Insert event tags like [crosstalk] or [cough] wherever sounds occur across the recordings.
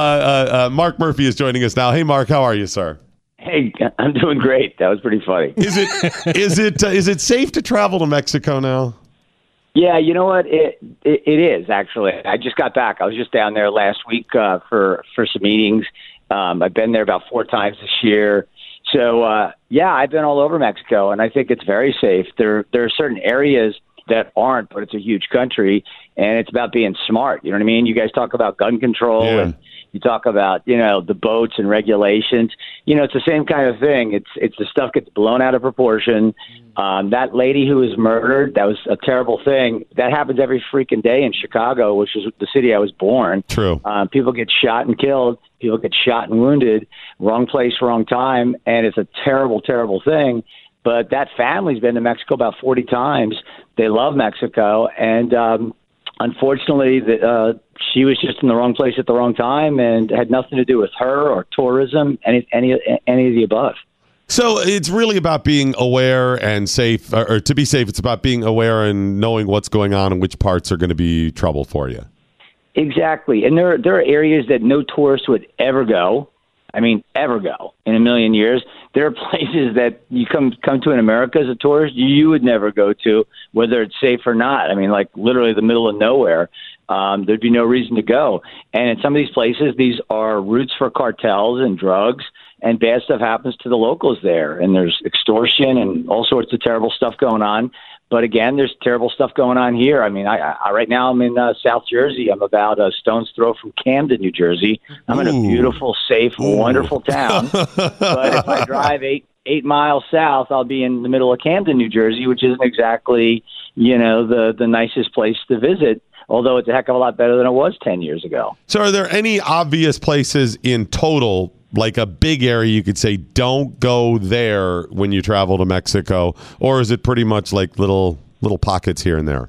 uh, uh, Mark Murphy is joining us now. Hey, Mark, how are you, sir? Hey, I'm doing great. That was pretty funny. Is it is it uh, is it safe to travel to Mexico now? Yeah, you know what? It, it it is actually. I just got back. I was just down there last week uh, for for some meetings. Um, I've been there about four times this year. So uh, yeah, I've been all over Mexico, and I think it's very safe. There there are certain areas that aren't, but it's a huge country, and it's about being smart. You know what I mean? You guys talk about gun control Yeah. and you talk about you know the boats and regulations. You know it's the same kind of thing. It's it's the stuff gets blown out of proportion. Um that lady who was murdered that was a terrible thing. That happens every freaking day in chicago which is the city i was born. True. um, people get shot and killed. People get shot and wounded. Wrong place wrong time. And it's a terrible terrible thing but that family's been to mexico about 40 times they love mexico and um unfortunately, the, uh, she was just in the wrong place at the wrong time and had nothing to do with her or tourism, any any any of the above. So it's really about being aware and safe, or, or to be safe, it's about being aware and knowing what's going on and which parts are going to be trouble for you. Exactly, and there there are areas that no tourist would ever go. I mean, ever go in a million years. There are [laughs] places that you come come to in America as a tourist you would never go to, whether it's safe or not. I mean, like literally the middle of nowhere. Um, there'd be no reason to go. And in some of these places, these are routes for cartels and drugs, and bad stuff happens to the locals there. And there's extortion and all sorts of terrible stuff going on. But again, there's terrible stuff going on here. I mean, I, I right now I'm in uh, South Jersey. I'm about a stone's throw from Camden, New Jersey. I'm in a beautiful, safe, wonderful town. [laughs] but if I drive eight eight miles south, I'll be in the middle of Camden, New Jersey, which isn't exactly you know the the nicest place to visit. Although it's a heck of a lot better than it was ten years ago. So, are there any obvious places in total, like a big area, you could say, don't go there when you travel to Mexico? Or is it pretty much like little little pockets here and there?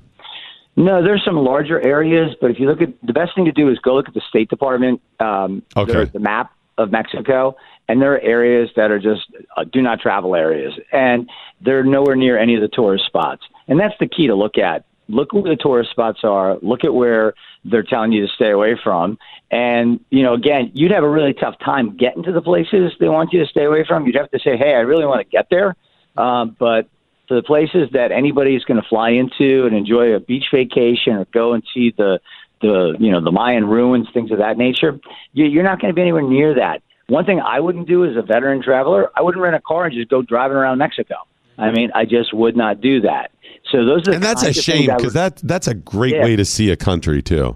No, there's some larger areas, but if you look at the best thing to do is go look at the State Department, um, Okay. the, map of Mexico, and there are areas that are just uh, do not travel areas, and they're nowhere near any of the tourist spots, and that's the key to look at. Look where the tourist spots are. Look at where they're telling you to stay away from, and you know, again, you'd have a really tough time getting to the places they want you to stay away from. You'd have to say, "Hey, I really want to get there," um, but for the places that anybody is going to fly into and enjoy a beach vacation or go and see the the you know the Mayan ruins, things of that nature, you, you're not going to be anywhere near that. One thing I wouldn't do as a veteran traveler, I wouldn't rent a car and just go driving around Mexico. I mean, I just would not do that. So those are And that's a kinds of things shame because that, that's a great Yeah. way to see a country, too.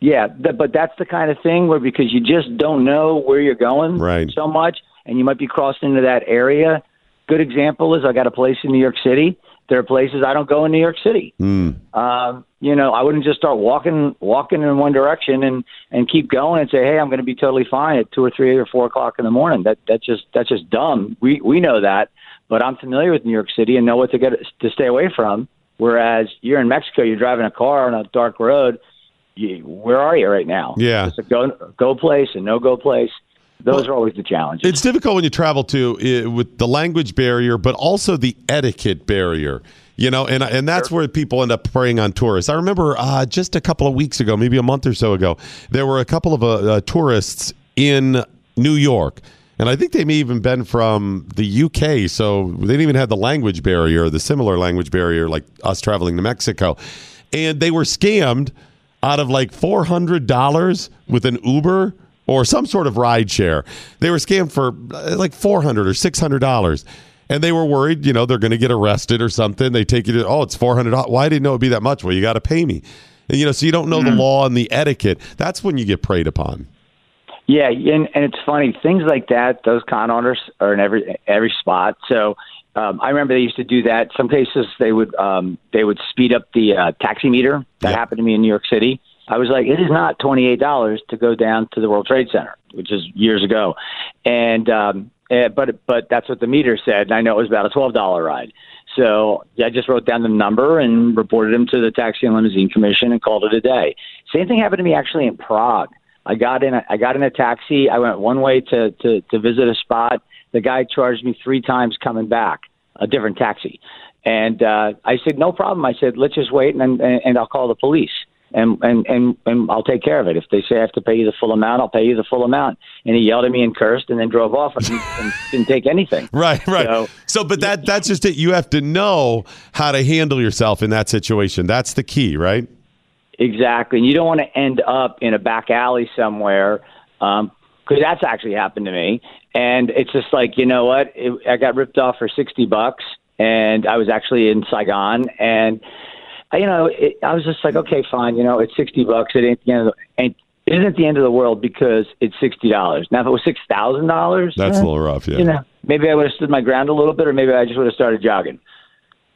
Yeah, th- but that's the kind of thing where because you just don't know where you're going Right. so much, and you might be crossing into that area. Good example is I got a place in New York City. There are places I don't go in New York City. Mm. Um, you know, I wouldn't just start walking walking in one direction and and keep going and say, hey, I'm going to be totally fine at two or three or four o'clock in the morning. That that's just that's just dumb. We we know that, but I'm familiar with New York City and know what to get to stay away from. Whereas you're in Mexico, you're driving a car on a dark road. You, where are you right now? Yeah. It's a go go place and no go place. Those are always the challenges. It's difficult when you travel to uh, with the language barrier, but also the etiquette barrier. You know, and and that's where people end up preying on tourists. I remember uh, just a couple of weeks ago, maybe a month or so ago, there were a couple of uh, uh, tourists in New York, and I think they may even been from the UK. So they didn't even have the language barrier, the similar language barrier like us traveling to Mexico, and they were scammed out of like four hundred dollars with an Uber or some sort of ride share. They were scammed for uh, like four hundred or six hundred dollars. And they were worried, you know, they're going to get arrested or something. They take you to, oh, it's four hundred. Why didn't know it'd be that much? Well, you got to pay me. And, you know, so you don't know the law and the etiquette. That's when you get preyed upon. Yeah, and, and it's funny things like that. Those con artists are in every every spot. So um, I remember they used to do that. Some cases they would um, they would speed up the uh, taxi meter. That Yeah. happened to me in New York City. I was like, it is not twenty eight dollars to go down to the World Trade Center, which is years ago, and um, eh, but but that's what the meter said, and I know it was about a twelve dollar ride. So I just wrote down the number and reported him to the Taxi and Limousine Commission and called it a day. Same thing happened to me actually in Prague. I got in a, I got in a taxi. I went one way to, to, to visit a spot. The guy charged me three times coming back, a different taxi. And uh, I said, no problem. I said, let's just wait and, and, and I'll call the police and, and, and, and I'll take care of it. If they say I have to pay you the full amount, I'll pay you the full amount. And he yelled at me and cursed and then drove off and, and didn't take anything. [laughs] Right, right. So, So- but that that's just it. You have to know how to handle yourself in that situation. That's the key, right? Exactly. And you don't want to end up in a back alley somewhere um, because that's actually happened to me. And it's just like, you know what? It, I got ripped off for 60 bucks and I was actually in Saigon and you know, it, I was just like, okay, fine. You know, it's 60 bucks. It ain't the end of the, ain't, it isn't the end of the world because it's $60. Now, if it was $6,000, That's eh, a little rough, yeah. You know, maybe I would have stood my ground a little bit or maybe I just would have started jogging.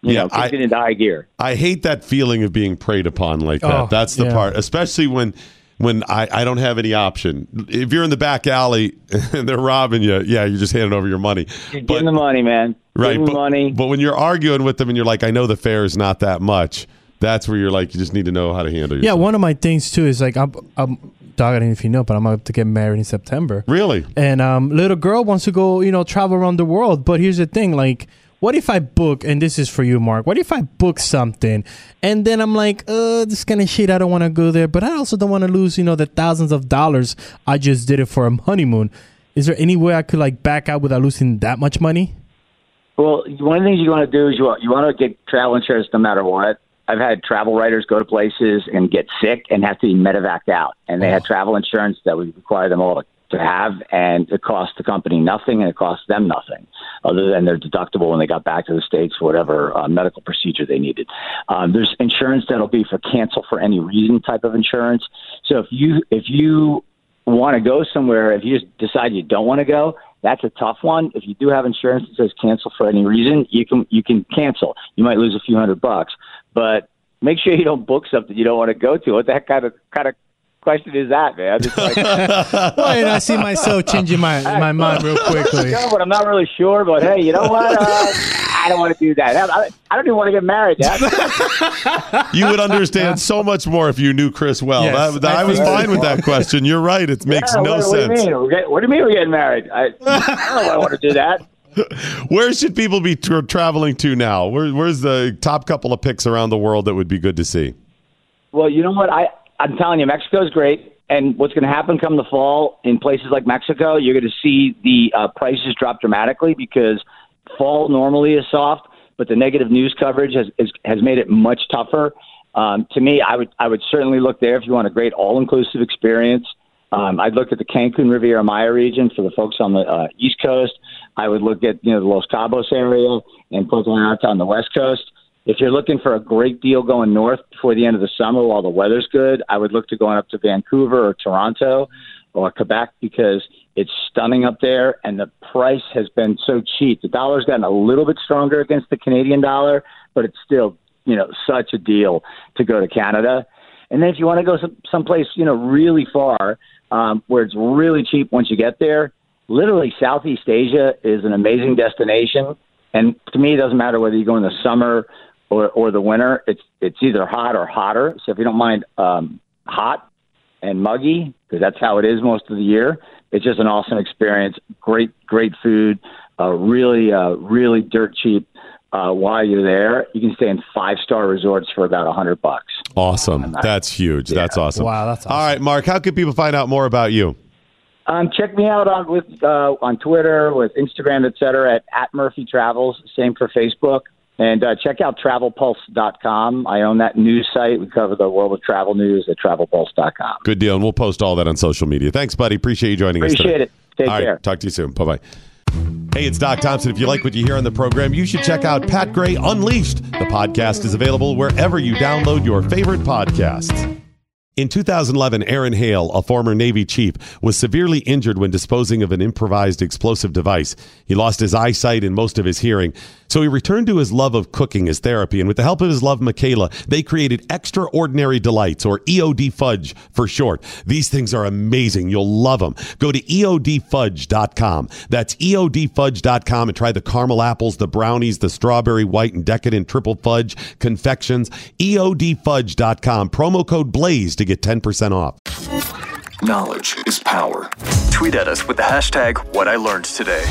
You Yeah, know, I- kicked it into high gear. I hate that feeling of being preyed upon like that. Oh, That's the yeah. part, especially when when I, I don't have any option. If you're in the back alley [laughs] and they're robbing you, yeah, you're just handing over your money. You're But- getting the money, man. right, Getting but, money. but when you're arguing with them and you're like, I know the fare is not that much. That's where you're like, you just need to know how to handle yourself. Yeah, one of my things too is like I'm, I'm dog. I don't know if you know, but I'm about to get married in September. Really? And um, little girl wants to go, you know, travel around the world. But here's the thing, like, what if I book? And this is for you, Mark. What if I book something, and then I'm like, uh, this kind of shit. I don't want to go there, but I also don't want to lose, you know, the thousands of dollars I just did it for a honeymoon. Is there any way I could like back out without losing that much money? Well, one of the things you want to do is you want, you want to get travel insurance no matter what. I've had travel writers go to places and get sick and have to be medevaced out, and they had travel insurance that we require them all to, to have, and it cost the company nothing and it cost them nothing, other than their deductible when they got back to the states for whatever uh, medical procedure they needed. Um, there's insurance that'll be for cancel for any reason type of insurance. So if you if you want to go somewhere, if you just decide you don't want to go, that's a tough one. If you do have insurance that says cancel for any reason, you can you can cancel. You might lose a few hundred bucks, but make sure you don't book something you don't want to go to. What that kind of kind of question is that, man? It's like, [laughs] Well, and I see myself changing my my mind real quickly. no, but I'm not really sure. But hey, you know what? Uh, I don't want to do that. I, I don't even want to get married. Dad. [laughs] You would understand so much more if you knew Chris well. Yes, that, that- I, I was fine with that question. You're right. It makes Yeah, no what, sense. What do you mean? We're get- What do you mean we're getting married? I, I don't know. I want to do that. Where should people be tra- traveling to now? Where, where's the top couple of picks around the world that would be good to see? Well, you know what? I I'm telling you, Mexico's great. And what's going to happen come the fall in places like Mexico, you're going to see the uh, prices drop dramatically because fall normally is soft, but the negative news coverage has is, has made it much tougher. Um, to me, I would I would certainly look there if you want a great all inclusive experience. Um, I'd look at the Cancun Riviera Maya region for the folks on the uh, East Coast. I would look at you know the Los Cabos area and Puerto Vallarta on the West Coast. If you're looking for a great deal going north before the end of the summer while the weather's good, I would look to going up to Vancouver or Toronto or Quebec because it's stunning up there and the price has been so cheap. The dollar's gotten a little bit stronger against the Canadian dollar, but it's still, you know, such a deal to go to Canada. And then if you want to go some someplace, you know, really far, um, where it's really cheap once you get there, literally Southeast Asia is an amazing destination. And to me, it doesn't matter whether you go in the summer or, or the winter. It's it's either hot or hotter. So if you don't mind um, hot and muggy, because that's how it is most of the year, it's just an awesome experience. Great great food, uh, really uh, really dirt cheap. Uh, while you're there, you can stay in five star resorts for about a hundred bucks. Awesome. That's huge. That's awesome. Wow, that's awesome. All right, Mark, how can people find out more about you? Um, check me out on with uh, on Twitter, with Instagram, et cetera, at, at Murphy Travels. Same for Facebook. And uh, check out travelpulse.com. I own that news site. We cover the world of travel news at travelpulse.com. Good deal. And we'll post all that on social media. Thanks, buddy. Appreciate you joining us. Appreciate it. Take All right, care. talk to you soon. Bye bye. Hey, it's Doc Thompson. If you like what you hear on the program, you should check out Pat Gray Unleashed. The podcast is available wherever you download your favorite podcasts. In 2011, Aaron Hale, a former Navy chief, was severely injured when disposing of an improvised explosive device. He lost his eyesight and most of his hearing. So he returned to his love of cooking as therapy, and with the help of his love, Michaela, they created Extraordinary Delights, or EOD Fudge for short. These things are amazing. You'll love them. Go to EODFudge.com. That's EODFudge.com and try the caramel apples, the brownies, the strawberry white and decadent triple fudge confections. EODFudge.com. Promo code BLAZE to get 10% off. Knowledge is power. Tweet at us with the hashtag what I learned today.